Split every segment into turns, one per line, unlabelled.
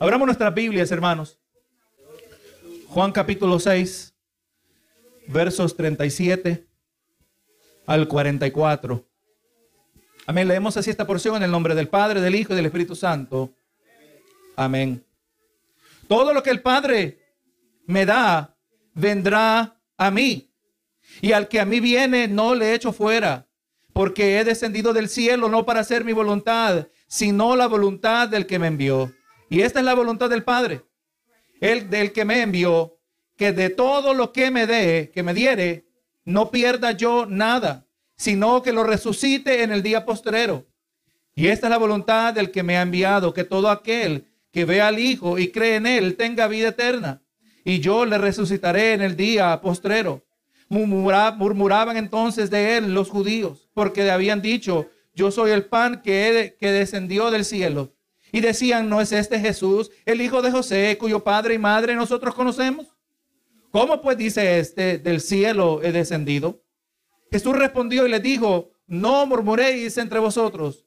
Abramos nuestras Biblias, hermanos. Juan capítulo 6, versos 37 al 44. Amén. Leemos así esta porción en el nombre del Padre, del Hijo y del Espíritu Santo. Amén. Todo lo que el Padre me da, vendrá a mí. Y al que a mí viene, no le echo fuera, porque he descendido del cielo no para hacer mi voluntad, sino la voluntad del que me envió. Y esta es la voluntad del Padre, el del que me envió, que de todo lo que me dé, que me diere, no pierda yo nada, sino que lo resucite en el día postrero. Y esta es la voluntad del que me ha enviado, que todo aquel que vea al Hijo y cree en él tenga vida eterna. Y yo le resucitaré en el día postrero. murmuraban entonces de él los judíos, porque le habían dicho, yo soy el pan que descendió del cielo. Y decían, ¿no es este Jesús, el hijo de José, cuyo padre y madre nosotros conocemos? ¿Cómo pues dice este, del cielo he descendido? Jesús respondió y le dijo, no murmuréis entre vosotros.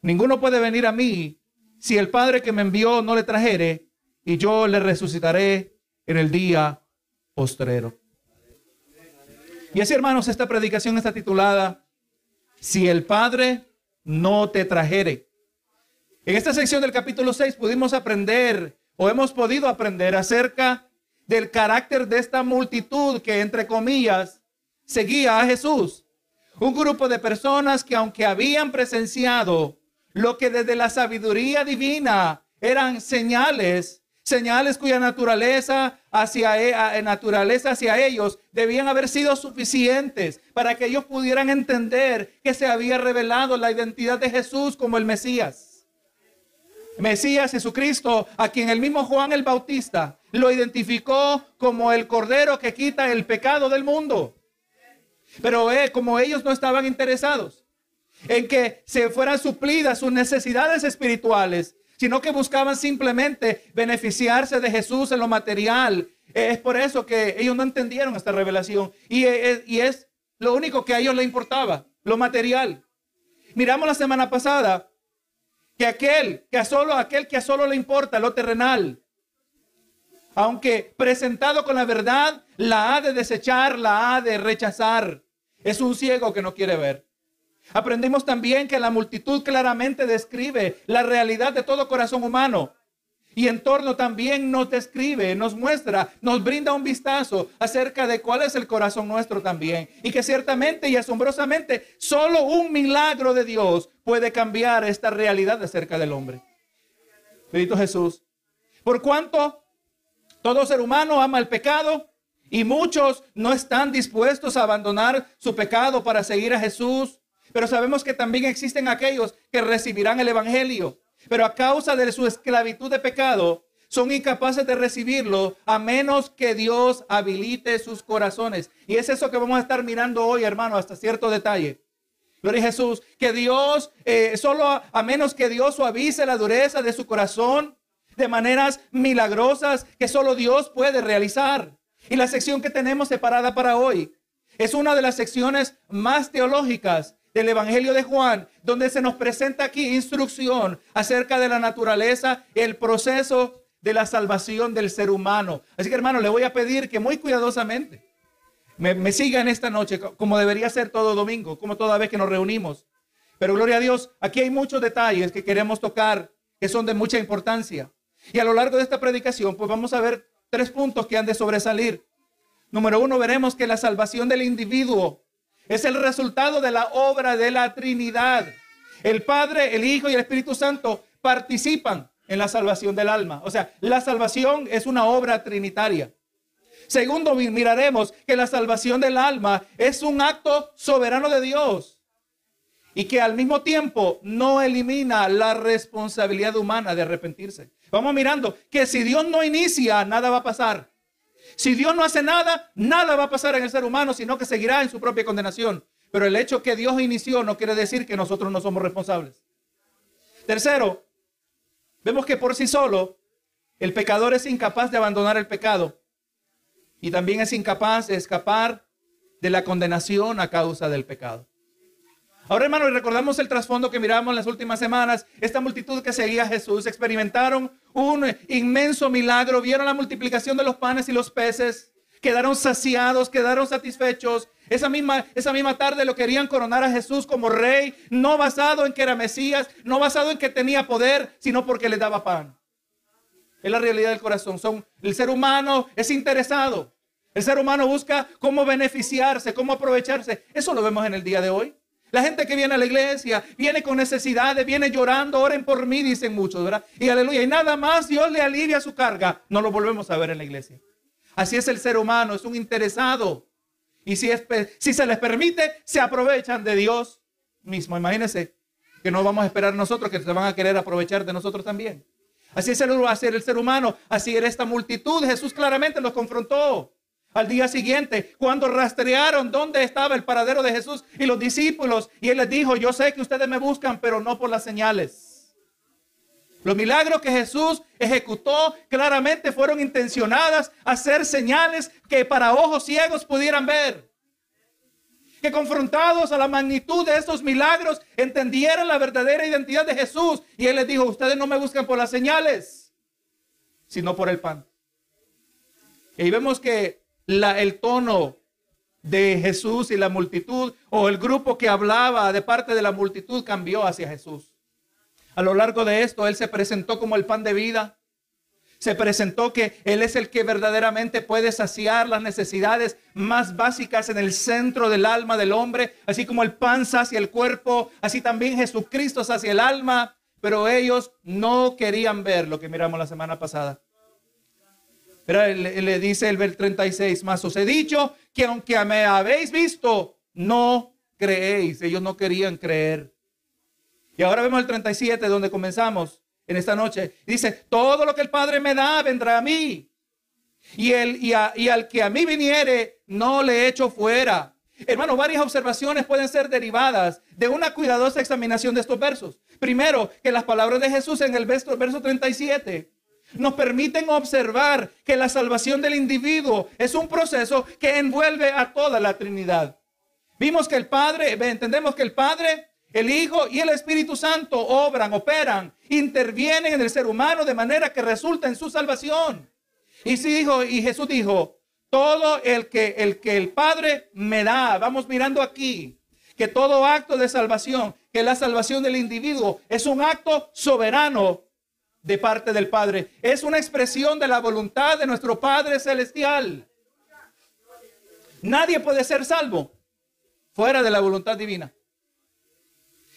Ninguno puede venir a mí si el Padre que me envió no le trajere, y yo le resucitaré en el día postrero. Y así, hermanos, esta predicación está titulada, Si el Padre no te trajere. En esta sección del capítulo 6 pudimos aprender o hemos podido aprender acerca del carácter de esta multitud que, entre comillas, seguía a Jesús. Un grupo de personas que aunque habían presenciado lo que desde la sabiduría divina eran señales, señales cuya naturaleza hacia, e, naturaleza hacia ellos debían haber sido suficientes para que ellos pudieran entender que se había revelado la identidad de Jesús como el Mesías. Mesías Jesucristo, a quien el mismo Juan el Bautista lo identificó como el Cordero que quita el pecado del mundo. Pero eh, como ellos no estaban interesados en que se fueran suplidas sus necesidades espirituales, sino que buscaban simplemente beneficiarse de Jesús en lo material, eh, es por eso que ellos no entendieron esta revelación. Y, eh, y es lo único que a ellos les importaba, lo material. Miramos la semana pasada que aquel que a solo aquel que a solo le importa lo terrenal, aunque presentado con la verdad, la ha de desechar, la ha de rechazar. Es un ciego que no quiere ver. Aprendimos también que la multitud claramente describe la realidad de todo corazón humano. Y en torno también nos describe, nos muestra, nos brinda un vistazo acerca de cuál es el corazón nuestro también. Y que ciertamente y asombrosamente solo un milagro de Dios puede cambiar esta realidad acerca del hombre. Bendito Jesús. Por cuanto todo ser humano ama el pecado y muchos no están dispuestos a abandonar su pecado para seguir a Jesús. Pero sabemos que también existen aquellos que recibirán el Evangelio pero a causa de su esclavitud de pecado, son incapaces de recibirlo a menos que Dios habilite sus corazones. Y es eso que vamos a estar mirando hoy, hermano, hasta cierto detalle. Gloria a Jesús, que Dios, eh, solo a, menos que Dios suavice la dureza de su corazón de maneras milagrosas que solo Dios puede realizar. Y la sección que tenemos separada para hoy es una de las secciones más teológicas del Evangelio de Juan, donde se nos presenta aquí instrucción acerca de la naturaleza, el proceso de la salvación del ser humano. Así que hermano, le voy a pedir que muy cuidadosamente me, me sigan esta noche, como debería ser todo domingo, como toda vez que nos reunimos. Pero gloria a Dios, aquí hay muchos detalles que queremos tocar que son de mucha importancia. Y a lo largo de esta predicación, pues vamos a ver tres puntos que han de sobresalir. Número uno, veremos que la salvación del individuo es el resultado de la obra de la Trinidad. El Padre, el Hijo y el Espíritu Santo participan en la salvación del alma. O sea, la salvación es una obra trinitaria. Segundo, miraremos que la salvación del alma es un acto soberano de Dios y que al mismo tiempo no elimina la responsabilidad humana de arrepentirse. Vamos mirando que si Dios no inicia, nada va a pasar. Si Dios no hace nada, nada va a pasar en el ser humano, sino que seguirá en su propia condenación. Pero el hecho que Dios inició no quiere decir que nosotros no somos responsables. Tercero, vemos que por sí solo el pecador es incapaz de abandonar el pecado y también es incapaz de escapar de la condenación a causa del pecado. Ahora, hermano, recordamos el trasfondo que miramos en las últimas semanas. Esta multitud que seguía a Jesús experimentaron un inmenso milagro, vieron la multiplicación de los panes y los peces, quedaron saciados, quedaron satisfechos. Esa misma, esa misma tarde lo querían coronar a Jesús como rey, no basado en que era Mesías, no basado en que tenía poder, sino porque le daba pan. Es la realidad del corazón. Son, el ser humano es interesado. El ser humano busca cómo beneficiarse, cómo aprovecharse. Eso lo vemos en el día de hoy. La gente que viene a la iglesia viene con necesidades, viene llorando, oren por mí, dicen muchos, ¿verdad? Y aleluya, y nada más Dios le alivia su carga. No lo volvemos a ver en la iglesia. Así es el ser humano, es un interesado. Y si, si se les permite, se aprovechan de Dios mismo. Imagínense que no vamos a esperar nosotros, que se van a querer aprovechar de nosotros también. Así es el, el ser humano, así era esta multitud. Jesús claramente los confrontó. Al día siguiente, cuando rastrearon dónde estaba el paradero de Jesús y los discípulos, y él les dijo, yo sé que ustedes me buscan, pero no por las señales. Los milagros que Jesús ejecutó claramente fueron intencionadas a ser señales que para ojos ciegos pudieran ver. Que confrontados a la magnitud de estos milagros entendieran la verdadera identidad de Jesús. Y él les dijo, ustedes no me buscan por las señales, sino por el pan. Y vemos que el tono de Jesús y la multitud o el grupo que hablaba de parte de la multitud cambió hacia Jesús. A lo largo de esto, Él se presentó como el pan de vida. Se presentó que Él es el que verdaderamente puede saciar las necesidades más básicas en el centro del alma del hombre, así como el pan sacia el cuerpo, así también Jesucristo sacia el alma, pero ellos no querían ver lo que miramos la semana pasada. Pero le, dice el ver 36 más, os he dicho que aunque me habéis visto, no creéis. Ellos no querían creer. Y ahora vemos el 37 donde comenzamos en esta noche. Dice, todo lo que el Padre me da vendrá a mí. Y, el, y, y al que a mí viniere, no le echo fuera. Hermano, varias observaciones pueden ser derivadas de una cuidadosa examinación de estos versos. Primero, que las palabras de Jesús en el verso, verso 37 nos permiten observar que la salvación del individuo es un proceso que envuelve a toda la Trinidad. Vimos que el Padre, entendemos que el Padre, el Hijo y el Espíritu Santo obran, operan, intervienen en el ser humano de manera que resulta en su salvación. Y sí dijo, y Jesús dijo, todo el que el que el Padre me da, vamos mirando aquí, que todo acto de salvación, que la salvación del individuo es un acto soberano de parte del Padre. Es una expresión de la voluntad de nuestro Padre Celestial. Nadie puede ser salvo fuera de la voluntad divina.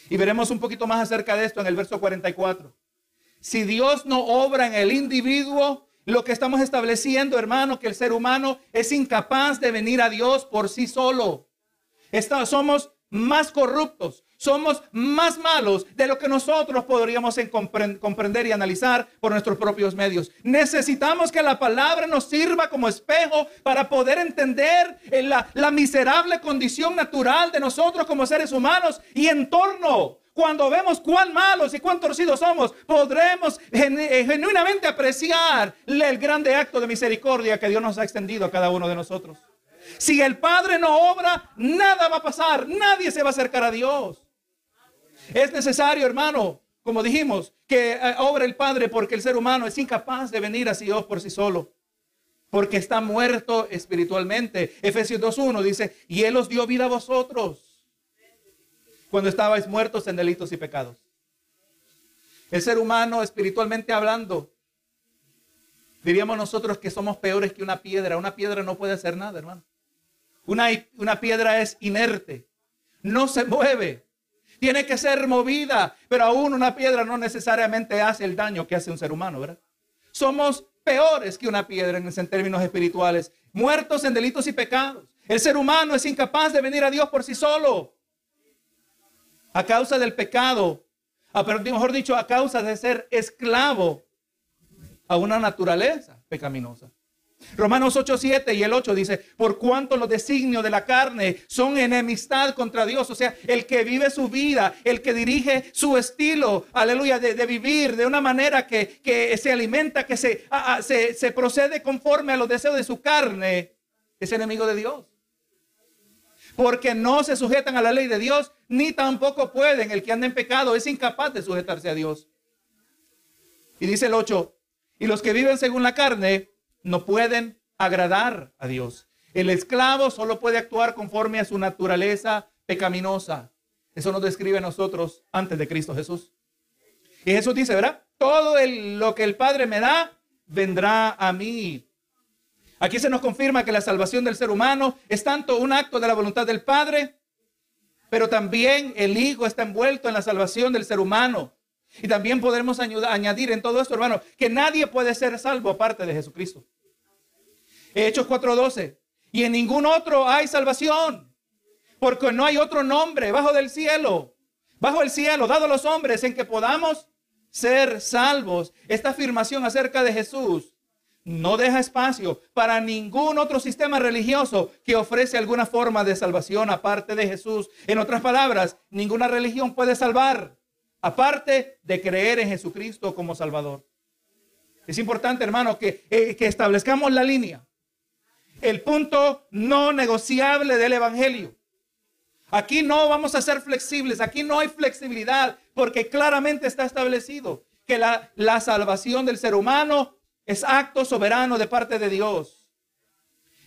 Y veremos un poquito más acerca de esto en el verso 44. Si Dios no obra en el individuo, lo que estamos estableciendo, hermano, que el ser humano es incapaz de venir a Dios por sí solo. Estamos, somos más corruptos, somos más malos de lo que nosotros podríamos comprender y analizar por nuestros propios medios. Necesitamos que la palabra nos sirva como espejo para poder entender la, la miserable condición natural de nosotros como seres humanos y en torno cuando vemos cuán malos y cuán torcidos somos, podremos eh, genuinamente apreciar el grande acto de misericordia que Dios nos ha extendido a cada uno de nosotros. Si el Padre no obra, nada va a pasar, nadie se va a acercar a Dios. Es necesario, hermano, como dijimos, que eh, obre el Padre porque el ser humano es incapaz de venir a Dios por sí solo. Porque está muerto espiritualmente. Efesios 2.1 dice, y Él os dio vida a vosotros cuando estabais muertos en delitos y pecados. El ser humano espiritualmente hablando, diríamos nosotros que somos peores que una piedra. Una piedra no puede hacer nada, hermano. Una, una piedra es inerte, no se mueve tiene que ser movida, pero aún una piedra no necesariamente hace el daño que hace un ser humano, ¿verdad? Somos peores que una piedra en términos espirituales, muertos en delitos y pecados. El ser humano es incapaz de venir a Dios por sí solo. A causa del pecado, pero mejor dicho, a causa de ser esclavo a una naturaleza pecaminosa. Romanos 8, 7 y el 8 dice, por cuanto los designios de la carne son enemistad contra Dios. O sea, el que vive su vida, el que dirige su estilo, aleluya, de, vivir de una manera que, se alimenta, que se, se, se procede conforme a los deseos de su carne, es enemigo de Dios. porque no se sujetan a la ley de Dios, ni tampoco pueden. El que anda en pecado es incapaz de sujetarse a Dios. Y dice el 8, y los que viven según la carne no pueden agradar a Dios. El esclavo solo puede actuar conforme a su naturaleza pecaminosa. Eso nos describe a nosotros antes de Cristo Jesús. Y Jesús dice, ¿verdad? Todo lo que el Padre me da, vendrá a mí. Aquí se nos confirma que la salvación del ser humano es tanto un acto de la voluntad del Padre, pero también el Hijo está envuelto en la salvación del ser humano. Y también podremos añadir en todo esto, hermano, que nadie puede ser salvo aparte de Jesucristo. Hechos 4:12. Y en ningún otro hay salvación, porque no hay otro nombre bajo del cielo, bajo el cielo, dado a los hombres en que podamos ser salvos. Esta afirmación acerca de Jesús no deja espacio para ningún otro sistema religioso que ofrece alguna forma de salvación aparte de Jesús. En otras palabras, ninguna religión puede salvar aparte de creer en Jesucristo como Salvador. Es importante, hermano, que, eh, que establezcamos la línea. El punto no negociable del Evangelio. Aquí no vamos a ser flexibles, aquí no hay flexibilidad, porque claramente está establecido que la, la salvación del ser humano es acto soberano de parte de Dios.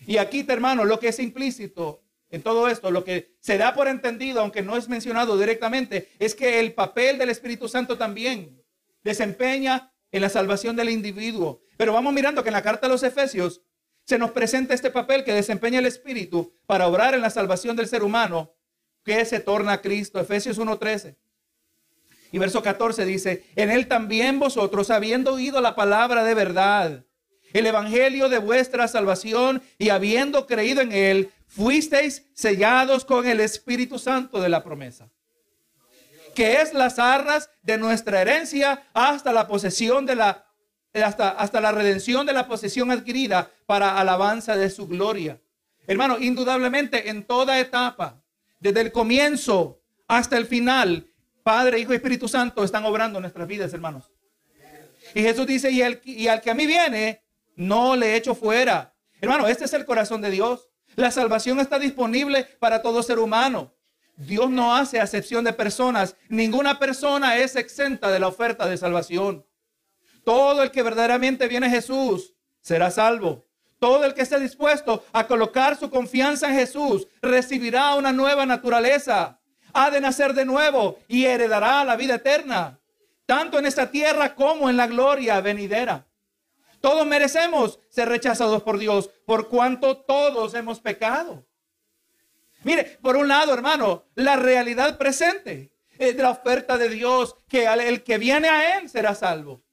Y aquí, hermano, lo que es implícito en todo esto, lo que se da por entendido, aunque no es mencionado directamente, es que el papel del Espíritu Santo también desempeña en la salvación del individuo. Pero vamos mirando que en la carta a los Efesios se nos presenta este papel que desempeña el Espíritu para obrar en la salvación del ser humano, que se torna a Cristo. Efesios 1.13. Y verso 14 dice, en él también vosotros, habiendo oído la palabra de verdad, el evangelio de vuestra salvación y habiendo creído en él, fuisteis sellados con el Espíritu Santo de la promesa, que es las arras de nuestra herencia hasta la posesión de la hasta, hasta la redención de la posesión adquirida para alabanza de su gloria. Hermano, indudablemente en toda etapa, desde el comienzo hasta el final, Padre, Hijo y Espíritu Santo están obrando en nuestras vidas, hermanos. Y Jesús dice, y, el, y al que a mí viene, no le echo fuera. Hermano, este es el corazón de Dios. La salvación está disponible para todo ser humano. Dios no hace acepción de personas. Ninguna persona es exenta de la oferta de salvación. Todo el que verdaderamente viene a Jesús será salvo. Todo el que esté dispuesto a colocar su confianza en Jesús recibirá una nueva naturaleza. Ha de nacer de nuevo y heredará la vida eterna, tanto en esta tierra como en la gloria venidera. Todos merecemos ser rechazados por Dios por cuanto todos hemos pecado. Mire, por un lado, hermano, la realidad presente es la oferta de Dios, que el que viene a Él será salvo.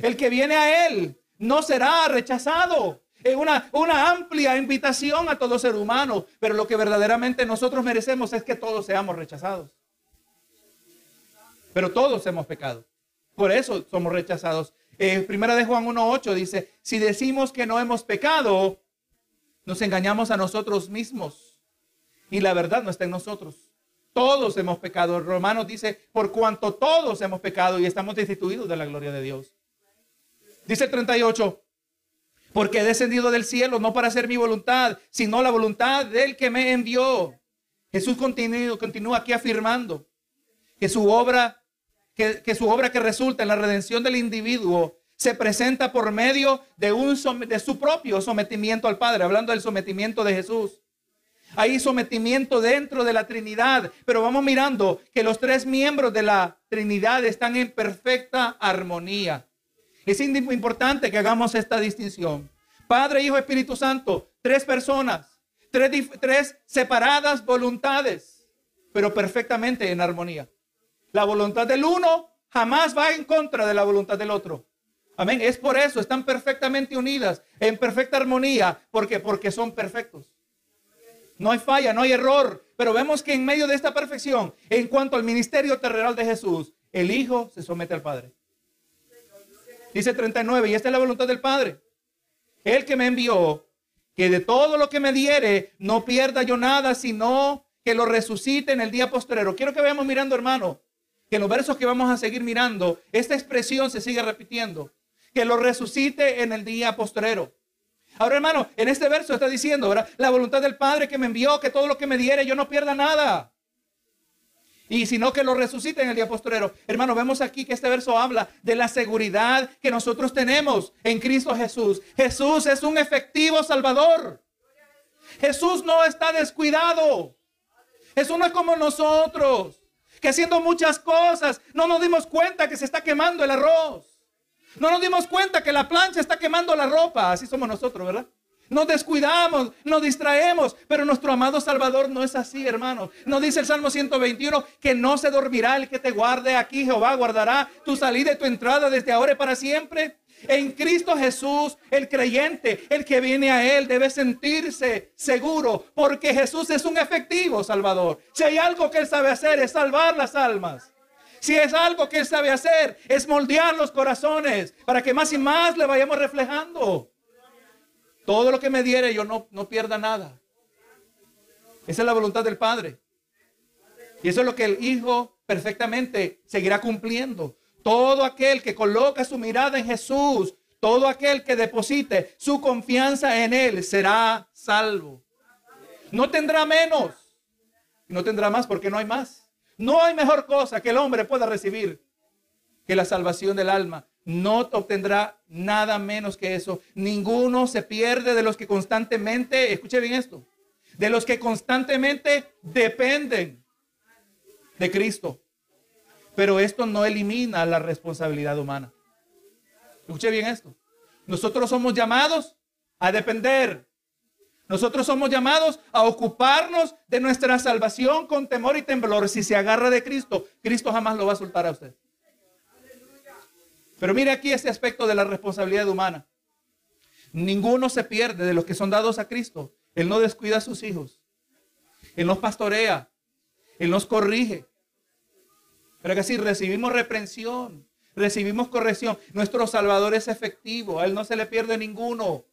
El que viene a Él no será rechazado. Es una, una amplia invitación a todo ser humano, pero lo que verdaderamente nosotros merecemos es que todos seamos rechazados. Pero todos hemos pecado. Por eso somos rechazados. Eh, primera de Juan 1.8 dice, si decimos que no hemos pecado, nos engañamos a nosotros mismos y la verdad no está en nosotros. Todos hemos pecado. Romanos dice, por cuanto todos hemos pecado y estamos destituidos de la gloria de Dios. Dice el 38, porque he descendido del cielo no para hacer mi voluntad, sino la voluntad del que me envió. Jesús continúa, aquí afirmando que su obra que, su obra que resulta en la redención del individuo se presenta por medio de, un, de su propio sometimiento al Padre, hablando del sometimiento de Jesús. Hay sometimiento dentro de la Trinidad, pero vamos mirando que los tres miembros de la Trinidad están en perfecta armonía. Es importante que hagamos esta distinción. Padre, Hijo, Espíritu Santo, tres personas, tres, separadas voluntades, pero perfectamente en armonía. La voluntad del uno jamás va en contra de la voluntad del otro. Amén. Es por eso, están perfectamente unidas, en perfecta armonía. Porque son perfectos. No hay falla, no hay error. Pero vemos que en medio de esta perfección, en cuanto al ministerio terrenal de Jesús, el Hijo se somete al Padre. Dice 39, y esta es la voluntad del Padre. El que me envió, que de todo lo que me diere, no pierda yo nada, sino que lo resucite en el día postrero. Quiero que veamos mirando, hermano, que en los versos que vamos a seguir mirando, esta expresión se sigue repitiendo, que lo resucite en el día postrero. Ahora, hermano, en este verso está diciendo, ¿verdad? La voluntad del Padre que me envió, que todo lo que me diere yo no pierda nada. Y sino que lo resucite en el día postrero. Hermano, vemos aquí que este verso habla de la seguridad que nosotros tenemos en Cristo Jesús. Jesús es un efectivo salvador. Jesús no está descuidado. Jesús no es como nosotros, que haciendo muchas cosas no nos dimos cuenta que se está quemando el arroz. No nos dimos cuenta que la plancha está quemando la ropa. Así somos nosotros, ¿verdad? Nos descuidamos, nos distraemos, pero nuestro amado Salvador no es así, hermano. No dice el Salmo 121 que no se dormirá el que te guarde aquí, Jehová guardará tu salida y tu entrada desde ahora y para siempre. En Cristo Jesús, el creyente, el que viene a Él, debe sentirse seguro, porque Jesús es un efectivo Salvador. Si hay algo que Él sabe hacer es salvar las almas. Si es algo que Él sabe hacer, es moldear los corazones para que más y más le vayamos reflejando. Todo lo que me diere yo no, no pierda nada. Esa es la voluntad del Padre. Y eso es lo que el Hijo perfectamente seguirá cumpliendo. Todo aquel que coloca su mirada en Jesús, todo aquel que deposite su confianza en Él será salvo. No tendrá menos. No tendrá más porque no hay más. No hay mejor cosa que el hombre pueda recibir que la salvación del alma. No obtendrá nada menos que eso. Ninguno se pierde de los que constantemente, escuche bien esto, de los que constantemente dependen de Cristo. Pero esto no elimina la responsabilidad humana. Escuche bien esto. Nosotros somos llamados a depender nosotros somos llamados a ocuparnos de nuestra salvación con temor y temblor. Si se agarra de Cristo, Cristo jamás lo va a soltar a usted. Pero mire aquí este aspecto de la responsabilidad humana. Ninguno se pierde de los que son dados a Cristo. Él no descuida a sus hijos. Él nos pastorea. Él nos corrige. Pero que si recibimos reprensión, recibimos corrección, nuestro Salvador es efectivo. A Él no se le pierde ninguno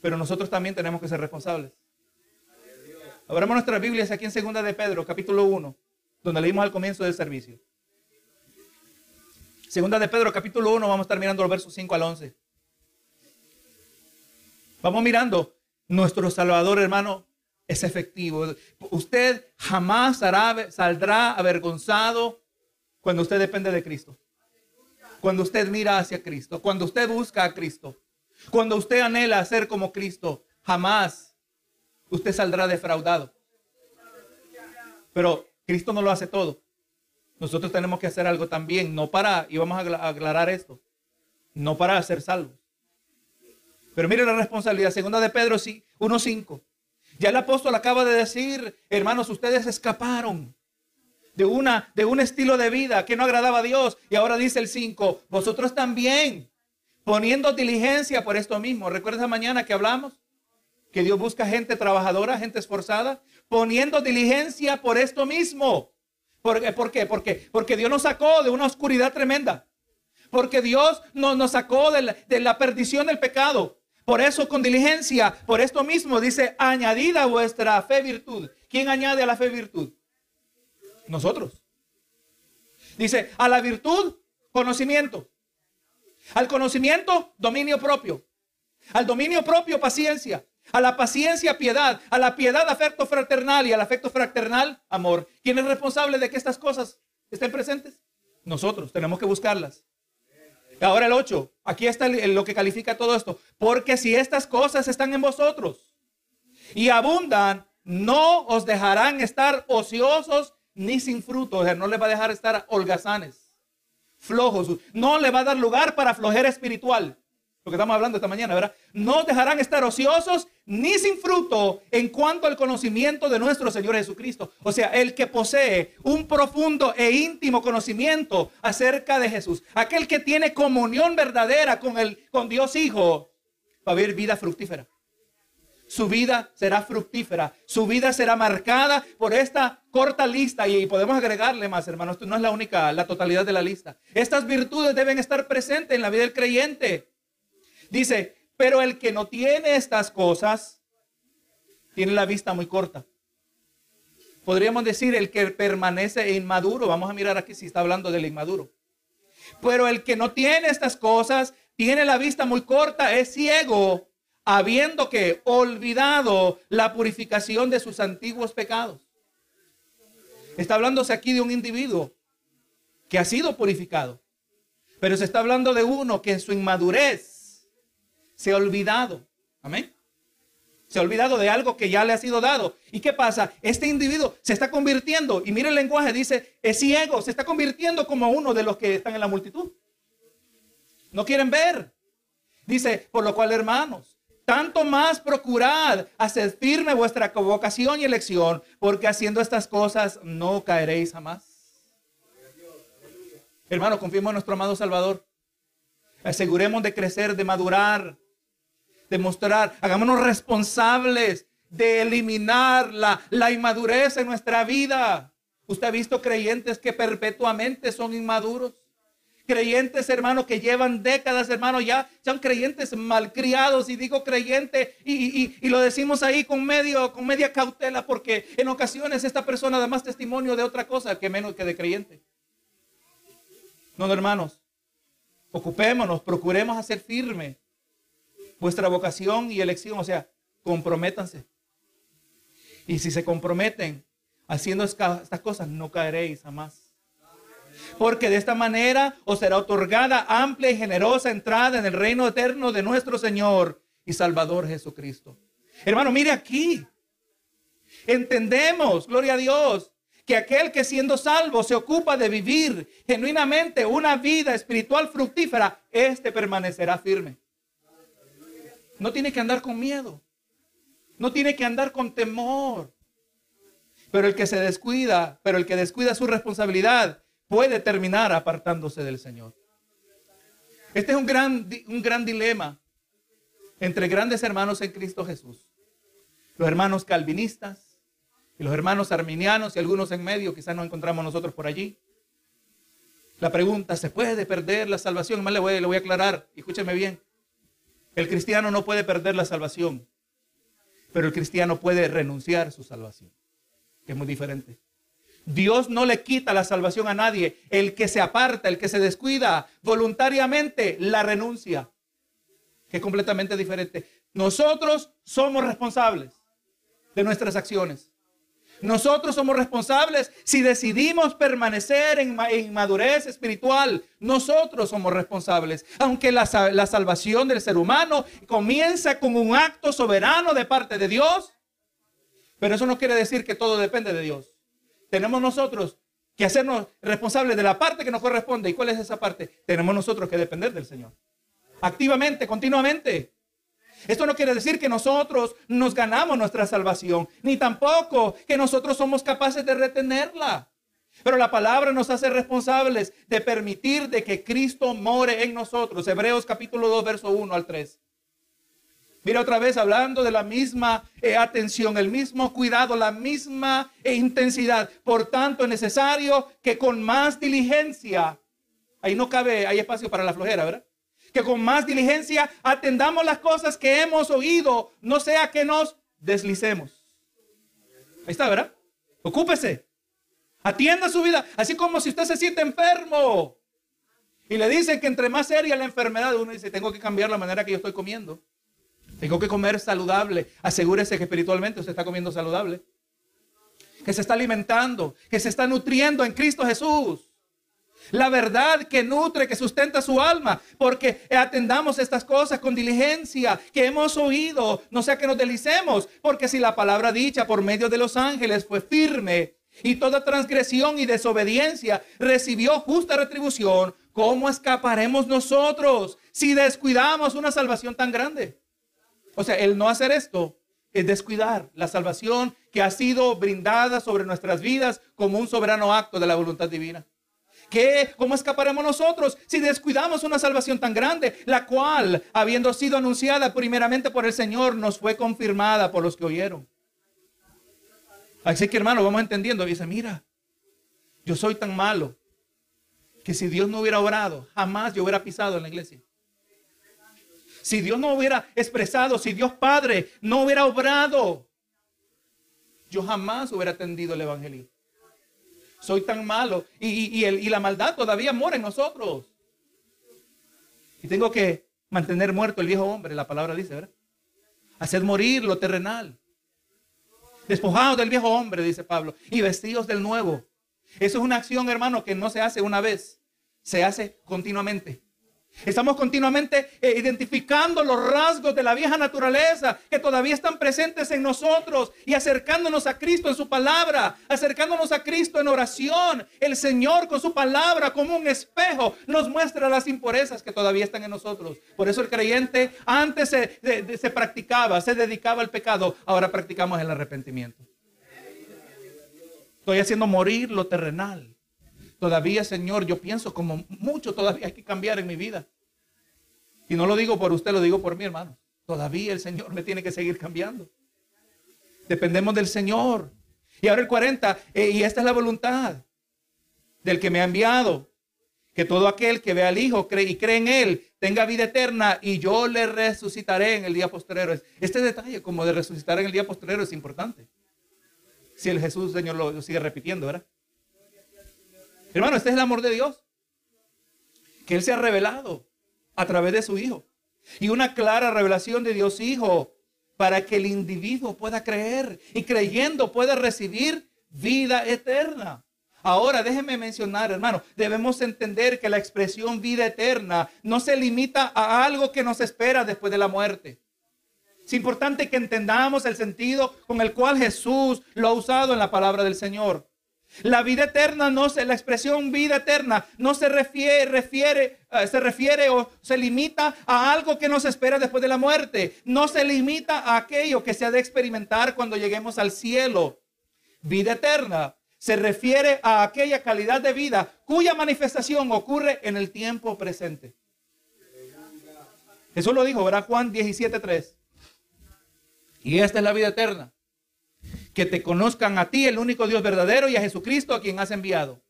pero nosotros también tenemos que ser responsables. Abramos nuestras Biblias aquí en Segunda de Pedro, capítulo 1, donde leímos al comienzo del servicio. Segunda de Pedro, capítulo 1, vamos a estar mirando los versos 5 al 11. Vamos mirando, nuestro Salvador, hermano, es efectivo. Usted jamás saldrá avergonzado cuando usted depende de Cristo. Cuando usted mira hacia Cristo, cuando usted busca a Cristo. Cuando usted anhela ser como Cristo, jamás usted saldrá defraudado. Pero Cristo no lo hace todo. Nosotros tenemos que hacer algo también, no para, y vamos a aclarar esto, no para ser salvos. Pero mire la responsabilidad, segunda de Pedro 1.5. Ya el apóstol acaba de decir, hermanos, ustedes escaparon de, una, de un estilo de vida que no agradaba a Dios. Y ahora dice el 5, vosotros también poniendo diligencia por esto mismo. ¿Recuerdas mañana que hablamos? Que Dios busca gente trabajadora, gente esforzada, poniendo diligencia por esto mismo. ¿Por, qué? Porque, porque Dios nos sacó de una oscuridad tremenda. Porque Dios nos, nos sacó de la, de la perdición del pecado. Por eso con diligencia, por esto mismo dice, añadida vuestra fe virtud. ¿Quién añade a la fe virtud? Nosotros. Dice, a la virtud, conocimiento. Al conocimiento, dominio propio. Al dominio propio, paciencia. A la paciencia, piedad. A la piedad, afecto fraternal. Y al afecto fraternal, amor. ¿Quién es responsable de que estas cosas estén presentes? Nosotros. Tenemos que buscarlas. Ahora el 8. Aquí está lo que califica todo esto. Porque si estas cosas están en vosotros y abundan, no os dejarán estar ociosos ni sin fruto. O sea, no les va a dejar estar holgazanes flojos. No le va a dar lugar para flojera espiritual. Lo que estamos hablando esta mañana, ¿verdad? No dejarán estar ociosos ni sin fruto en cuanto al conocimiento de nuestro Señor Jesucristo. O sea, el que posee un profundo e íntimo conocimiento acerca de Jesús. Aquel que tiene comunión verdadera con, el, con Dios Hijo. Va a haber vida fructífera su vida será fructífera, su vida será marcada por esta corta lista y podemos agregarle más, hermanos, no es la única, la totalidad de la lista. Estas virtudes deben estar presentes en la vida del creyente. Dice, pero el que no tiene estas cosas, tiene la vista muy corta. Podríamos decir el que permanece inmaduro. Vamos a mirar aquí si está hablando del inmaduro. Pero el que no tiene estas cosas, tiene la vista muy corta, es ciego habiendo que olvidado la purificación de sus antiguos pecados. Está hablándose aquí de un individuo que ha sido purificado. Pero se está hablando de uno que en su inmadurez se ha olvidado. Amén. Se ha olvidado de algo que ya le ha sido dado. ¿Y qué pasa? Este individuo se está convirtiendo, y mire el lenguaje, dice, es ciego, se está convirtiendo como uno de los que están en la multitud. No quieren ver. Dice, por lo cual, hermanos, tanto más procurad hacer firme vuestra vocación y elección, porque haciendo estas cosas no caeréis jamás. Hermano, confiemos en nuestro amado Salvador. Aseguremos de crecer, de madurar, de mostrar. Hagámonos responsables de eliminar la, la inmadurez en nuestra vida. Usted ha visto creyentes que perpetuamente son inmaduros. Creyentes, hermano, que llevan décadas, hermano, ya son creyentes malcriados. Y digo creyente, y, y, lo decimos ahí con, medio, con media cautela, porque en ocasiones esta persona da más testimonio de otra cosa que menos que de creyente. No, hermanos, ocupémonos, procuremos hacer firme vuestra vocación y elección, o sea, comprométanse. Y si se comprometen haciendo estas cosas, no caeréis jamás. Porque de esta manera os será otorgada amplia y generosa entrada en el reino eterno de nuestro Señor y Salvador Jesucristo. Hermano, mire aquí. Entendemos, gloria a Dios, que aquel que siendo salvo se ocupa de vivir genuinamente una vida espiritual fructífera, éste permanecerá firme. No tiene que andar con miedo. No tiene que andar con temor. Pero el que se descuida, pero el que descuida su responsabilidad, puede terminar apartándose del Señor. Este es un gran, un gran dilema entre grandes hermanos en Cristo Jesús. Los hermanos calvinistas y los hermanos arminianos y algunos en medio, quizás nos encontramos nosotros por allí. La pregunta, ¿se puede perder la salvación? Más le voy, le voy a aclarar, escúcheme bien. El cristiano no puede perder la salvación, pero el cristiano puede renunciar a su salvación, que es muy diferente. Dios no le quita la salvación a nadie. El que se aparta, el que se descuida voluntariamente, la renuncia, que es completamente diferente. Nosotros somos responsables de nuestras acciones. Nosotros somos responsables si decidimos permanecer en, inmadurez espiritual. Nosotros somos responsables. Aunque la, la salvación del ser humano comienza con un acto soberano de parte de Dios, pero eso no quiere decir que todo depende de Dios. Tenemos nosotros que hacernos responsables de la parte que nos corresponde. ¿Y cuál es esa parte? Tenemos nosotros que depender del Señor. Activamente, continuamente. Esto no quiere decir que nosotros nos ganamos nuestra salvación, ni tampoco que nosotros somos capaces de retenerla. Pero la palabra nos hace responsables de permitir de que Cristo more en nosotros. Hebreos capítulo 2, verso 1 al 3. Mira otra vez hablando de la misma eh, atención, el mismo cuidado, la misma eh, intensidad. Por tanto, es necesario que con más diligencia, ahí no cabe, hay espacio para la flojera, ¿verdad? Que con más diligencia atendamos las cosas que hemos oído, no sea que nos deslicemos. Ahí está, ¿verdad? Ocúpese. Atienda su vida, así como si usted se siente enfermo. Y le dicen que entre más seria la enfermedad, uno dice, tengo que cambiar la manera que yo estoy comiendo. Tengo que comer saludable. Asegúrese que espiritualmente usted está comiendo saludable. Que se está alimentando, que se está nutriendo en Cristo Jesús. La verdad que nutre, que sustenta su alma, porque atendamos estas cosas con diligencia que hemos oído, no sea que nos delicemos, porque si la palabra dicha por medio de los ángeles fue firme y toda transgresión y desobediencia recibió justa retribución, ¿cómo escaparemos nosotros si descuidamos una salvación tan grande? O sea, el no hacer esto es descuidar la salvación que ha sido brindada sobre nuestras vidas como un soberano acto de la voluntad divina. ¿Qué? ¿Cómo escaparemos nosotros si descuidamos una salvación tan grande, la cual, habiendo sido anunciada primeramente por el Señor, nos fue confirmada por los que oyeron? Así que hermano, vamos entendiendo. Dice, mira, yo soy tan malo que si Dios no hubiera obrado, jamás yo hubiera pisado en la iglesia. Si Dios no hubiera expresado, si Dios Padre no hubiera obrado, yo jamás hubiera atendido el Evangelio soy tan malo y, y la maldad todavía mora en nosotros. Y tengo que mantener muerto el viejo hombre, la palabra dice, ¿verdad? Haced morir lo terrenal. Despojados del viejo hombre, dice Pablo, y vestidos del nuevo. Eso es una acción, hermano, que no se hace una vez, se hace continuamente. Estamos continuamente eh, identificando los rasgos de la vieja naturaleza que todavía están presentes en nosotros y acercándonos a Cristo en su palabra, acercándonos a Cristo en oración. El Señor con su palabra como un espejo nos muestra las impurezas que todavía están en nosotros. Por eso el creyente antes se, se practicaba, se dedicaba al pecado, ahora practicamos el arrepentimiento. Estoy haciendo morir lo terrenal. Todavía, Señor, yo pienso como mucho todavía hay que cambiar en mi vida. Y no lo digo por usted, lo digo por mi hermano. Todavía el Señor me tiene que seguir cambiando. Dependemos del Señor. Y ahora el 40, eh, y esta es la voluntad del que me ha enviado. Que todo aquel que vea al Hijo cree, y cree en Él tenga vida eterna y yo le resucitaré en el día posterior. Este detalle como de resucitar en el día posterior es importante. Si el Jesús, Señor, lo sigue repitiendo, ¿verdad? Hermano, este es el amor de Dios. Que Él se ha revelado a través de su Hijo. Y una clara revelación de Dios Hijo para que el individuo pueda creer y creyendo pueda recibir vida eterna. Ahora déjeme mencionar, hermano, debemos entender que la expresión vida eterna no se limita a algo que nos espera después de la muerte. Es importante que entendamos el sentido con el cual Jesús lo ha usado en la palabra del Señor. La vida eterna no se, la expresión vida eterna no se refiere, eh, se refiere o se limita a algo que nos espera después de la muerte. No se limita a aquello que se ha de experimentar cuando lleguemos al cielo. Vida eterna se refiere a aquella calidad de vida cuya manifestación ocurre en el tiempo presente. Eso lo dijo, ¿verdad? Juan 17:3. Y esta es la vida eterna que te conozcan a ti, el único Dios verdadero, y a Jesucristo a quien has enviado.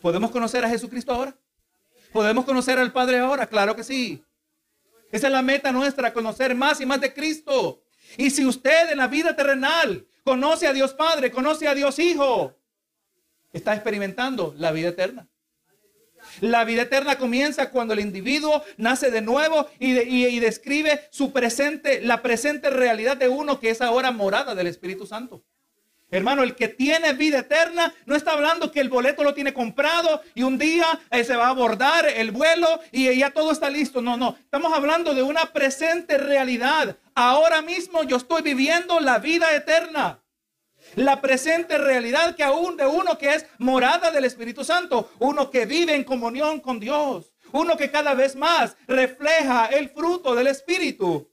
¿Podemos conocer a Jesucristo ahora? ¿Podemos conocer al Padre ahora? Claro que sí. Esa es la meta nuestra, conocer más y más de Cristo. Y si usted en la vida terrenal conoce a Dios Padre, conoce a Dios Hijo, está experimentando la vida eterna. La vida eterna comienza cuando el individuo nace de nuevo y, describe su presente, la presente realidad de uno que es ahora morada del Espíritu Santo. Hermano, el que tiene vida eterna no está hablando que el boleto lo tiene comprado y un día eh, se va a abordar el vuelo y ya todo está listo. No, no. Estamos hablando de una presente realidad. Ahora mismo yo estoy viviendo la vida eterna la presente realidad que aún de uno que es morada del Espíritu Santo, uno que vive en comunión con Dios, uno que cada vez más refleja el fruto del Espíritu.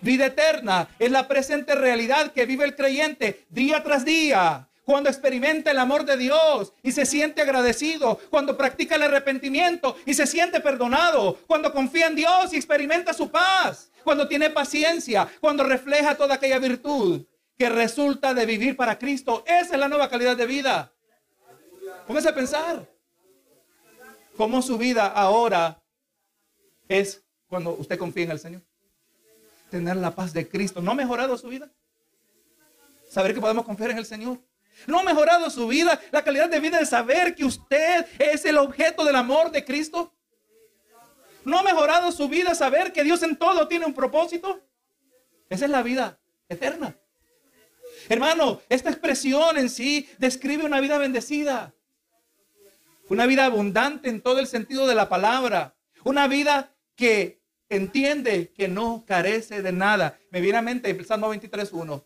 Vida eterna es la presente realidad que vive el creyente día tras día, cuando experimenta el amor de Dios y se siente agradecido, cuando practica el arrepentimiento y se siente perdonado, cuando confía en Dios y experimenta su paz, cuando tiene paciencia, cuando refleja toda aquella virtud que resulta de vivir para Cristo. Esa es la nueva calidad de vida. Póngase a pensar cómo su vida ahora es cuando usted confía en el Señor. Tener la paz de Cristo. ¿No ha mejorado su vida? Saber que podemos confiar en el Señor. ¿No ha mejorado su vida? La calidad de vida de saber que usted es el objeto del amor de Cristo. ¿No ha mejorado su vida saber que Dios en todo tiene un propósito? Esa es la vida eterna. Hermano, esta expresión en sí describe una vida bendecida. Una vida abundante en todo el sentido de la palabra. Una vida que entiende que no carece de nada. Me viene a mente el Salmo 23.1.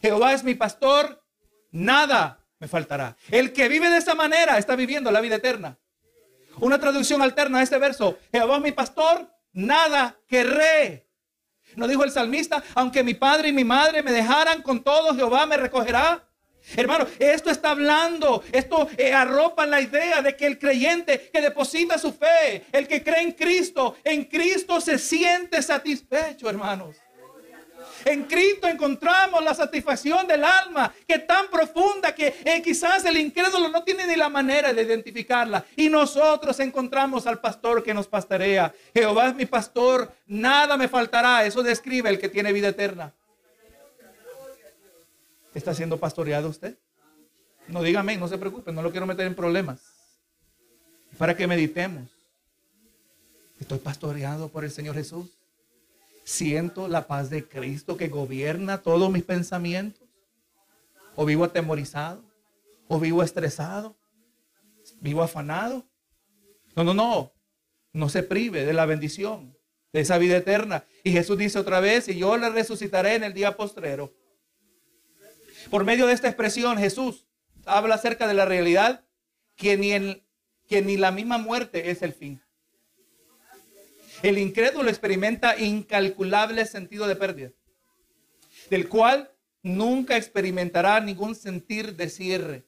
Jehová es mi pastor, nada me faltará. El que vive de esa manera está viviendo la vida eterna. Una traducción alterna a este verso. Jehová es mi pastor, nada querré. ¿No dijo el salmista? Aunque mi padre y mi madre me dejaran con todo, Jehová me recogerá. Hermano, esto está hablando, esto eh, arropa la idea de que el creyente que deposita su fe, el que cree en Cristo, en Cristo se siente satisfecho, hermanos. En Cristo encontramos la satisfacción del alma, que es tan profunda que eh, quizás el incrédulo no tiene ni la manera de identificarla. Y nosotros encontramos al pastor que nos pastorea. Jehová es mi pastor, nada me faltará. Eso describe el que tiene vida eterna. ¿Está siendo pastoreado usted? No dígame, no se preocupe, no lo quiero meter en problemas. Para que meditemos. Estoy pastoreado por el Señor Jesús. Siento la paz de Cristo que gobierna todos mis pensamientos. O vivo atemorizado. O vivo estresado. Vivo afanado. No, no, no. No se prive de la bendición, de esa vida eterna. Y Jesús dice otra vez, y yo le resucitaré en el día postrero. Por medio de esta expresión, Jesús habla acerca de la realidad que ni, el, que ni la misma muerte es el fin. El incrédulo experimenta incalculable sentido de pérdida, del cual nunca experimentará ningún sentir de cierre.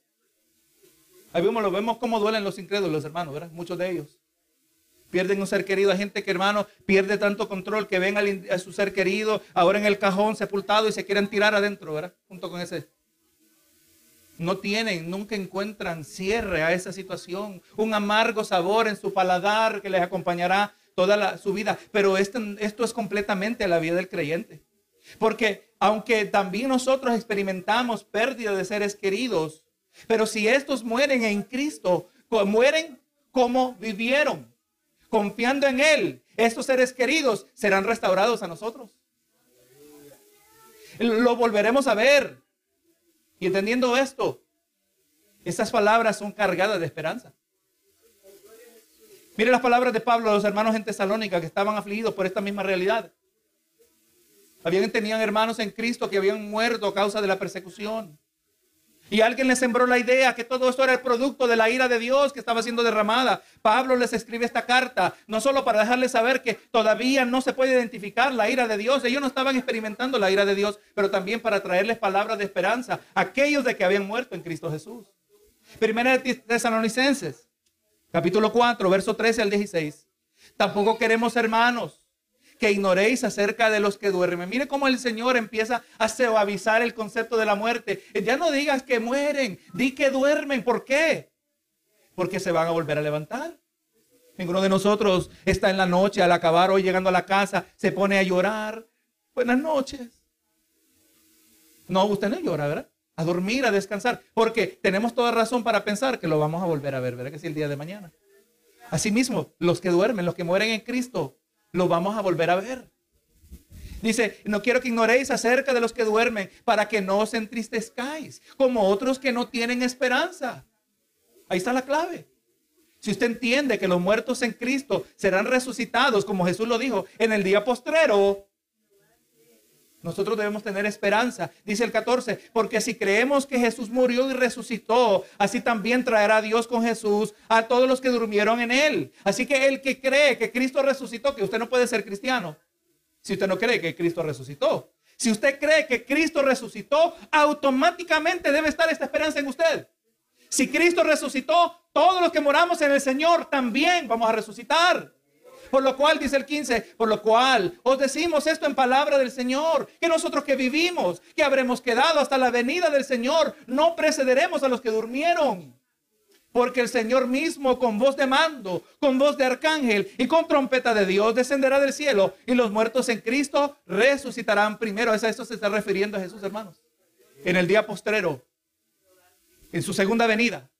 Ahí vemos, lo vemos cómo duelen los incrédulos, hermanos, ¿verdad? Muchos de ellos. Pierden un ser querido. Hay gente que, hermano, pierde tanto control que ven a su ser querido ahora en el cajón sepultado y se quieren tirar adentro, ¿verdad? Junto con ese. No tienen, nunca encuentran cierre a esa situación. Un amargo sabor en su paladar que les acompañará toda su vida. Pero esto, esto es completamente la vida del creyente. Porque aunque también nosotros experimentamos pérdida de seres queridos, pero si estos mueren en Cristo, mueren como vivieron, confiando en Él, estos seres queridos serán restaurados a nosotros. Lo volveremos a ver. Y entendiendo esto, estas palabras son cargadas de esperanza. Mire las palabras de Pablo a los hermanos en Tesalónica que estaban afligidos por esta misma realidad. Habían, tenían hermanos en Cristo que habían muerto a causa de la persecución. Y alguien les sembró la idea que todo esto era el producto de la ira de Dios que estaba siendo derramada. Pablo les escribe esta carta, no solo para dejarles saber que todavía no se puede identificar la ira de Dios. Ellos no estaban experimentando la ira de Dios, pero también para traerles palabras de esperanza a aquellos de que habían muerto en Cristo Jesús. Primera de Tesalonicenses, capítulo 4, verso 13 al 16. Tampoco queremos, hermanos, que ignoréis acerca de los que duermen. Mire cómo el Señor empieza a suavizar el concepto de la muerte. Ya no digas que mueren, di que duermen. ¿Por qué? Porque se van a volver a levantar. Ninguno de nosotros está en la noche al acabar hoy llegando a la casa, se pone a llorar. Buenas noches. No, usted no llora, ¿verdad? A dormir, a descansar, porque tenemos toda razón para pensar que lo vamos a volver a ver, ¿verdad? Que si el día de mañana. Asimismo, los que duermen, los que mueren en Cristo, lo vamos a volver a ver. Dice, no quiero que ignoréis acerca de los que duermen, para que no os entristezcáis, como otros que no tienen esperanza. Ahí está la clave. Si usted entiende que los muertos en Cristo serán resucitados, como Jesús lo dijo, en el día postrero, nosotros debemos tener esperanza. Dice el 14, porque si creemos que Jesús murió y resucitó, así también traerá Dios con Jesús a todos los que durmieron en él. Así que el que cree que Cristo resucitó, que usted no puede ser cristiano, si usted no cree que Cristo resucitó. Si usted cree que Cristo resucitó, automáticamente debe estar esta esperanza en usted. Si Cristo resucitó, todos los que moramos en el Señor también vamos a resucitar. Por lo cual, dice el 15, por lo cual os decimos esto en palabra del Señor, que nosotros que vivimos, que habremos quedado hasta la venida del Señor, no precederemos a los que durmieron. Porque el Señor mismo con voz de mando, con voz de arcángel y con trompeta de Dios descenderá del cielo y los muertos en Cristo resucitarán primero. A esto se está refiriendo a Jesús, hermanos. En el día postrero, en su segunda venida,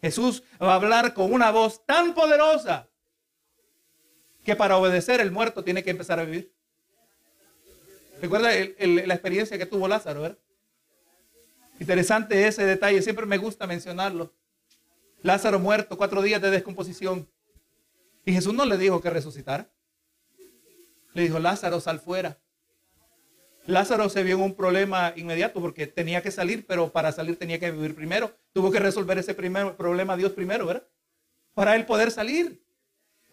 Jesús va a hablar con una voz tan poderosa que para obedecer el muerto tiene que empezar a vivir. Recuerda la experiencia que tuvo Lázaro, ¿verdad? Interesante ese detalle, siempre me gusta mencionarlo. Lázaro muerto, cuatro días de descomposición. Y Jesús no le dijo que resucitara. Le dijo, Lázaro, sal fuera. Lázaro se vio en un problema inmediato porque tenía que salir, pero para salir tenía que vivir primero. Tuvo que resolver ese primer problema Dios primero, ¿verdad? Para él poder salir.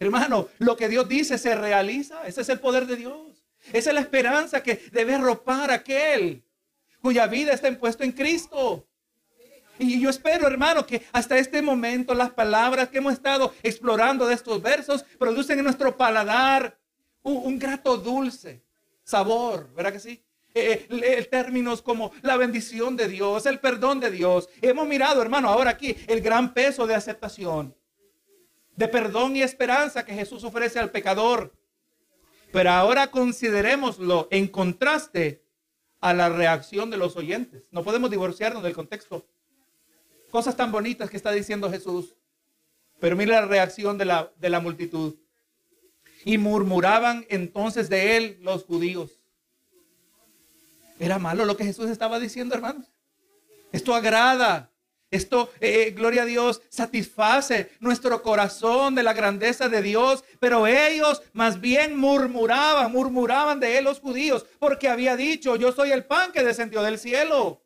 Hermano, lo que Dios dice se realiza. Ese es el poder de Dios. Esa es la esperanza que debe ropar aquel cuya vida está impuesto en Cristo. Y yo espero, hermano, que hasta este momento las palabras que hemos estado explorando de estos versos producen en nuestro paladar un, grato dulce sabor, ¿verdad que sí? Eh, eh términos como la bendición de Dios, el perdón de Dios. Hemos mirado, hermano, ahora aquí el gran peso de aceptación de perdón y esperanza que Jesús ofrece al pecador. Pero ahora considerémoslo en contraste a la reacción de los oyentes. No podemos divorciarnos del contexto. Cosas tan bonitas que está diciendo Jesús. Pero mira la reacción de la, de la multitud. Y murmuraban entonces de él los judíos. Era malo lo que Jesús estaba diciendo, hermanos. Esto agrada. Esto, eh, eh, gloria a Dios, satisface nuestro corazón de la grandeza de Dios. Pero ellos más bien murmuraban, murmuraban de él los judíos, porque había dicho, yo soy el pan que descendió del cielo.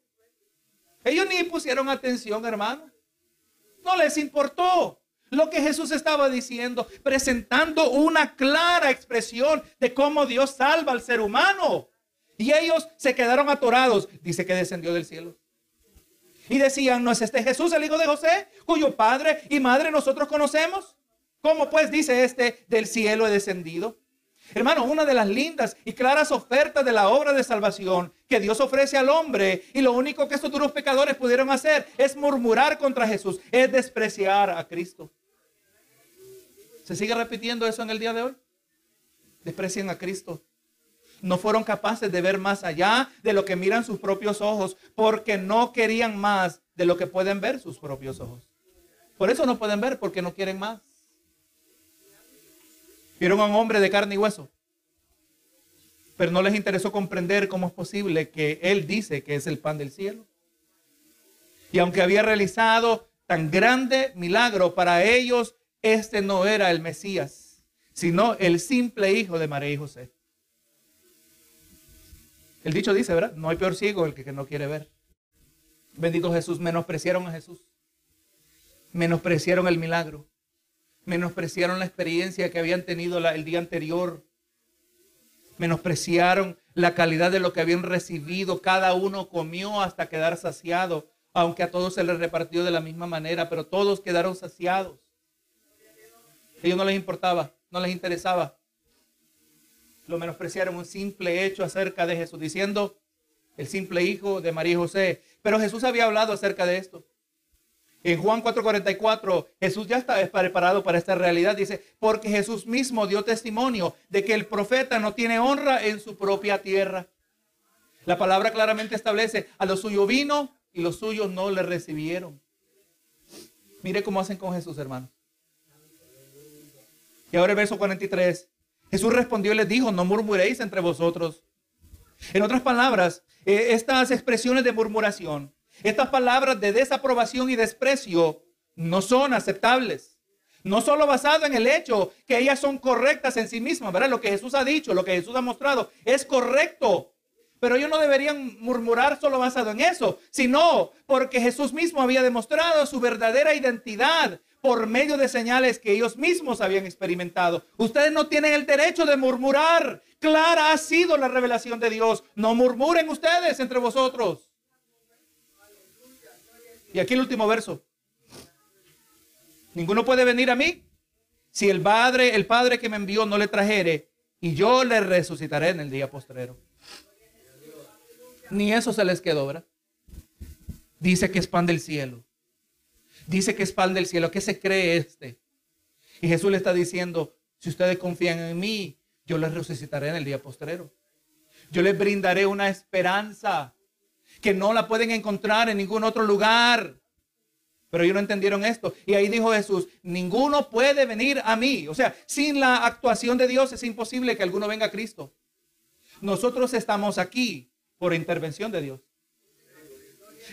Ellos ni pusieron atención, hermano. No les importó lo que Jesús estaba diciendo, presentando una clara expresión de cómo Dios salva al ser humano. Y ellos se quedaron atorados. Dice que descendió del cielo. Y decían, ¿no es este Jesús el hijo de José, cuyo padre y madre nosotros conocemos? ¿Cómo pues dice este del cielo he descendido? Hermano, una de las lindas y claras ofertas de la obra de salvación que Dios ofrece al hombre y lo único que estos duros pecadores pudieron hacer es murmurar contra Jesús, es despreciar a Cristo. ¿Se sigue repitiendo eso en el día de hoy? Desprecian a Cristo no fueron capaces de ver más allá de lo que miran sus propios ojos, porque no querían más de lo que pueden ver sus propios ojos. Por eso no pueden ver, porque no quieren más. Vieron a un hombre de carne y hueso, pero no les interesó comprender cómo es posible que Él dice que es el pan del cielo. Y aunque había realizado tan grande milagro para ellos, este no era el Mesías, sino el simple hijo de María y José. El dicho dice, ¿verdad? No hay peor ciego el que, no quiere ver. Bendito Jesús, menospreciaron a Jesús. Menospreciaron el milagro. Menospreciaron la experiencia que habían tenido el día anterior. Menospreciaron la calidad de lo que habían recibido. Cada uno comió hasta quedar saciado, aunque a todos se les repartió de la misma manera, pero todos quedaron saciados. A ellos no les importaba, no les interesaba lo menospreciaron un simple hecho acerca de Jesús, diciendo el simple hijo de María y José. Pero Jesús había hablado acerca de esto. En Juan 4:44, Jesús ya está preparado para esta realidad. Dice, porque Jesús mismo dio testimonio de que el profeta no tiene honra en su propia tierra. La palabra claramente establece, a los suyos vino y los suyos no le recibieron. Mire cómo hacen con Jesús, hermano. Y ahora el verso 43. Jesús respondió y les dijo, no murmuréis entre vosotros. En otras palabras, eh, estas expresiones de murmuración, estas palabras de desaprobación y desprecio no son aceptables. No solo basado en el hecho que ellas son correctas en sí mismas, ¿verdad? Lo que Jesús ha dicho, lo que Jesús ha mostrado es correcto. Pero ellos no deberían murmurar solo basado en eso, sino porque Jesús mismo había demostrado su verdadera identidad, por medio de señales que ellos mismos habían experimentado. Ustedes no tienen el derecho de murmurar. Clara ha sido la revelación de Dios. No murmuren ustedes entre vosotros. Y aquí el último verso. Ninguno puede venir a mí si el Padre, el Padre que me envió no le trajere y yo le resucitaré en el día postrero. Ni eso se les quedó, ¿verdad? Dice que es pan del cielo. Dice que es pan del cielo. ¿Qué se cree este? Y Jesús le está diciendo, si ustedes confían en mí, yo les resucitaré en el día postrero. Yo les brindaré una esperanza que no la pueden encontrar en ningún otro lugar. Pero ellos no entendieron esto. Y ahí dijo Jesús, ninguno puede venir a mí. O sea, sin la actuación de Dios es imposible que alguno venga a Cristo. Nosotros estamos aquí por intervención de Dios.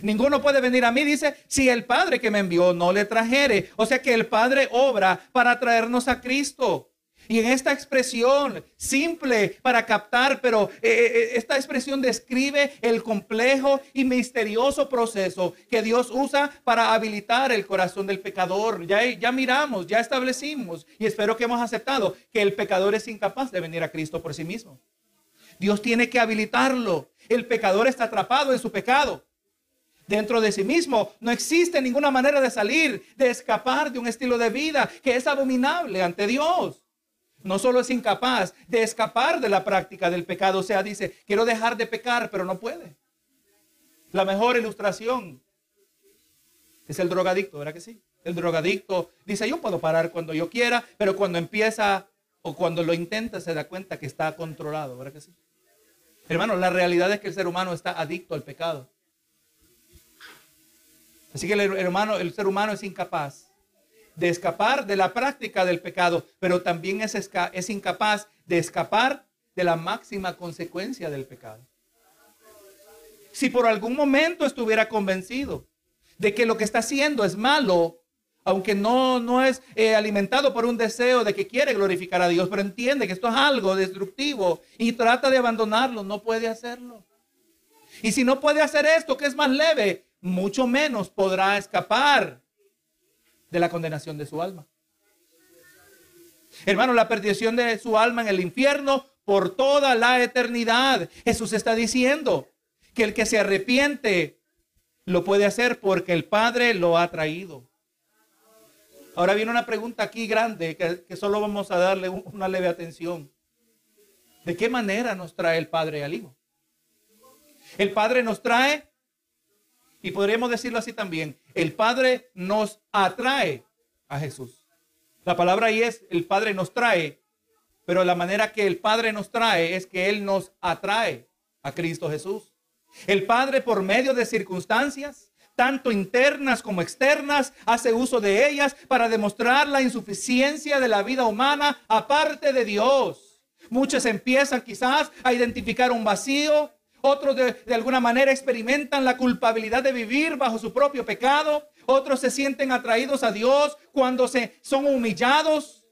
Ninguno puede venir a mí, dice, si el Padre que me envió no le trajere. O sea que el Padre obra para traernos a Cristo. Y en esta expresión simple para captar, pero eh, eh, eh, esta expresión describe el complejo y misterioso proceso que Dios usa para habilitar el corazón del pecador. Ya, ya miramos, ya establecimos y espero que hemos aceptado que el pecador es incapaz de venir a Cristo por sí mismo. Dios tiene que habilitarlo. El pecador está atrapado en su pecado dentro de sí mismo. No existe ninguna manera de salir, de escapar de un estilo de vida que es abominable ante Dios. No solo es incapaz de escapar de la práctica del pecado, o sea, dice, quiero dejar de pecar, pero no puede. La mejor ilustración es el drogadicto, ¿verdad que sí? El drogadicto dice, yo puedo parar cuando yo quiera, pero cuando empieza o cuando lo intenta se da cuenta que está controlado, ¿verdad que sí? Hermano, la realidad es que el ser humano está adicto al pecado. Así que el hermano, el ser humano es incapaz de escapar de la práctica del pecado, pero también es, incapaz de escapar de la máxima consecuencia del pecado. Si por algún momento estuviera convencido de que lo que está haciendo es malo, aunque no, no es eh, alimentado por un deseo de que quiere glorificar a Dios, pero entiende que esto es algo destructivo y trata de abandonarlo, no puede hacerlo. Y si no puede hacer esto, que es más leve, mucho menos podrá escapar de la condenación de su alma. Hermano, la perdición de su alma en el infierno por toda la eternidad. Jesús está diciendo que el que se arrepiente lo puede hacer porque el Padre lo ha traído. Ahora viene una pregunta aquí grande que, solo vamos a darle una leve atención. ¿De qué manera nos trae el Padre al Hijo? El Padre nos trae, y podríamos decirlo así también, el Padre nos atrae a Jesús. La palabra ahí es, el Padre nos trae, pero la manera que el Padre nos trae es que Él nos atrae a Cristo Jesús. El Padre por medio de circunstancias, tanto internas como externas, hace uso de ellas para demostrar la insuficiencia de la vida humana aparte de Dios. Muchos empiezan quizás a identificar un vacío, otros de, de, alguna manera experimentan la culpabilidad de vivir bajo su propio pecado, otros se sienten atraídos a Dios cuando se son humillados.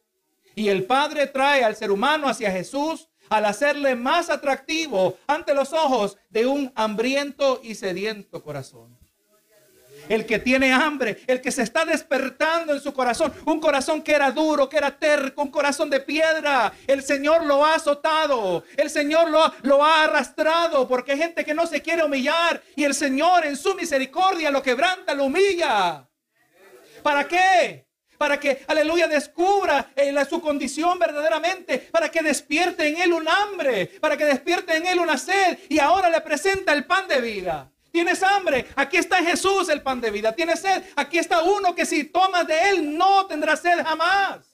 Y el Padre trae al ser humano hacia Jesús al hacerle más atractivo ante los ojos de un hambriento y sediento corazón el que tiene hambre, el que se está despertando en su corazón, un corazón que era duro, que era terco, un corazón de piedra. El Señor lo ha azotado, el Señor lo, lo ha arrastrado, porque hay gente que no se quiere humillar y el Señor en su misericordia lo quebranta, lo humilla. ¿Para qué? para que, aleluya, descubra eh, su condición verdaderamente, para que despierte en él un hambre, para que despierte en él una sed y ahora le presenta el pan de vida. Tienes hambre, aquí está Jesús el pan de vida. Tienes sed, aquí está uno que si tomas de él no tendrás sed jamás.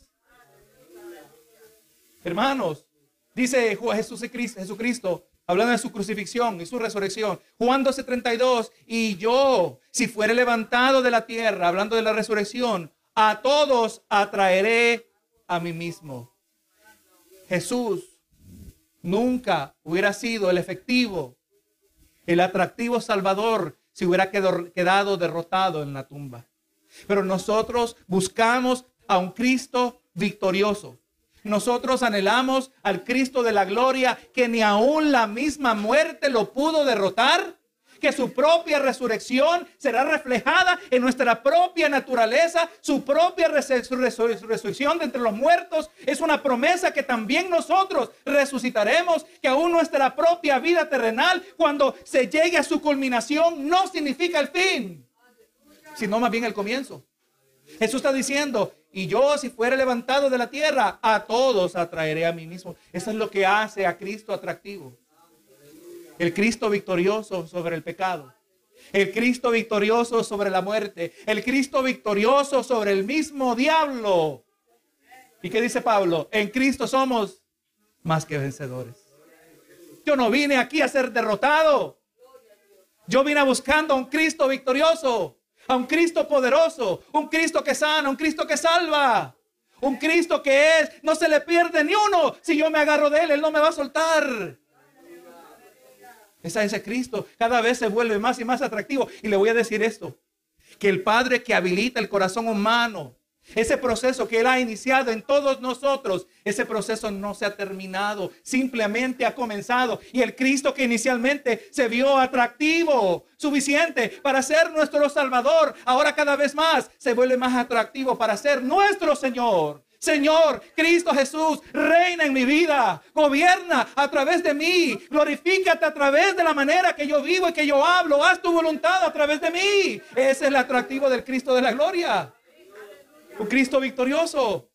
Hermanos, dice Jesucristo, hablando de su crucifixión y su resurrección, Juan 12:32, y yo, si fuere levantado de la tierra, hablando de la resurrección, a todos atraeré a mí mismo. Jesús nunca hubiera sido el efectivo el atractivo Salvador se hubiera quedado derrotado en la tumba. Pero nosotros buscamos a un Cristo victorioso. Nosotros anhelamos al Cristo de la gloria que ni aún la misma muerte lo pudo derrotar que su propia resurrección será reflejada en nuestra propia naturaleza, su propia resurrección de entre los muertos. Es una promesa que también nosotros resucitaremos, que aún nuestra propia vida terrenal, cuando se llegue a su culminación, no significa el fin, sino más bien el comienzo. Jesús está diciendo, y yo si fuera levantado de la tierra, a todos atraeré a mí mismo. Eso es lo que hace a Cristo atractivo. El Cristo victorioso sobre el pecado. El Cristo victorioso sobre la muerte. El Cristo victorioso sobre el mismo diablo. ¿Y qué dice Pablo? En Cristo somos más que vencedores. Yo no vine aquí a ser derrotado. Yo vine buscando a un Cristo victorioso, a un Cristo poderoso, un Cristo que sana, un Cristo que salva, un Cristo que es, no se le pierde ni uno. Si yo me agarro de él, él no me va a soltar. Esa ese Cristo cada vez se vuelve más y más atractivo. Y le voy a decir esto, que el Padre que habilita el corazón humano, ese proceso que Él ha iniciado en todos nosotros, ese proceso no se ha terminado, simplemente ha comenzado. Y el Cristo que inicialmente se vio atractivo, suficiente para ser nuestro Salvador, ahora cada vez más se vuelve más atractivo para ser nuestro Señor. Señor, Cristo Jesús, reina en mi vida, gobierna a través de mí, glorifícate a través de la manera que yo vivo y que yo hablo, haz tu voluntad a través de mí. Ese es el atractivo del Cristo de la gloria. Un Cristo victorioso.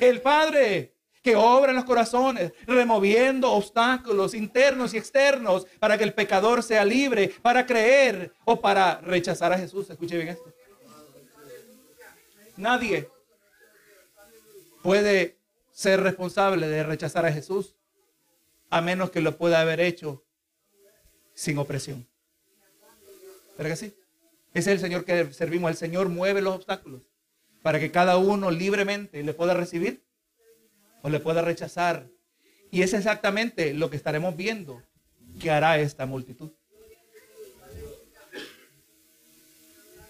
El Padre que obra en los corazones, removiendo obstáculos internos y externos para que el pecador sea libre, para creer o para rechazar a Jesús. Escuche bien esto. Nadie puede ser responsable de rechazar a Jesús a menos que lo pueda haber hecho sin opresión. ¿Verdad que sí? Ese es el Señor que servimos. El Señor mueve los obstáculos. para que cada uno libremente le pueda recibir o le pueda rechazar. Y es exactamente lo que estaremos viendo que hará esta multitud.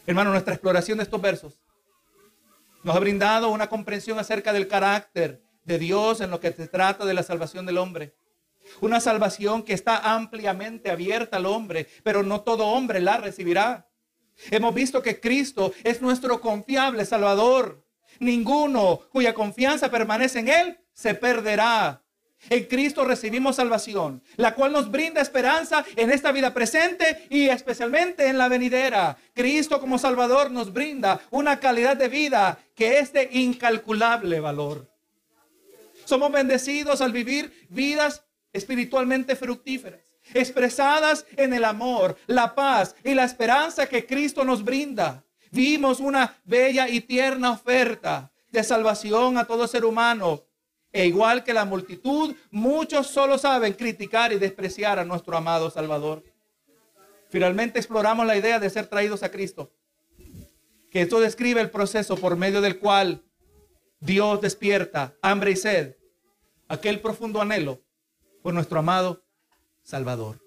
Hermano, nuestra exploración de estos versos nos ha brindado una comprensión acerca del carácter de Dios en lo que se trata de la salvación del hombre. Una salvación que está ampliamente abierta al hombre, pero no todo hombre la recibirá. Hemos visto que Cristo es nuestro confiable Salvador. Ninguno cuya confianza permanece en Él se perderá. En Cristo recibimos salvación, la cual nos brinda esperanza en esta vida presente y especialmente en la venidera. Cristo como Salvador nos brinda una calidad de vida que es de incalculable valor. Somos bendecidos al vivir vidas espiritualmente fructíferas, expresadas en el amor, la paz y la esperanza que Cristo nos brinda. Vimos una bella y tierna oferta de salvación a todo ser humano e igual que la multitud, muchos solo saben criticar y despreciar a nuestro amado Salvador. Finalmente exploramos la idea de ser traídos a Cristo. Que esto describe el proceso por medio del cual Dios despierta hambre y sed, aquel profundo anhelo por nuestro amado Salvador.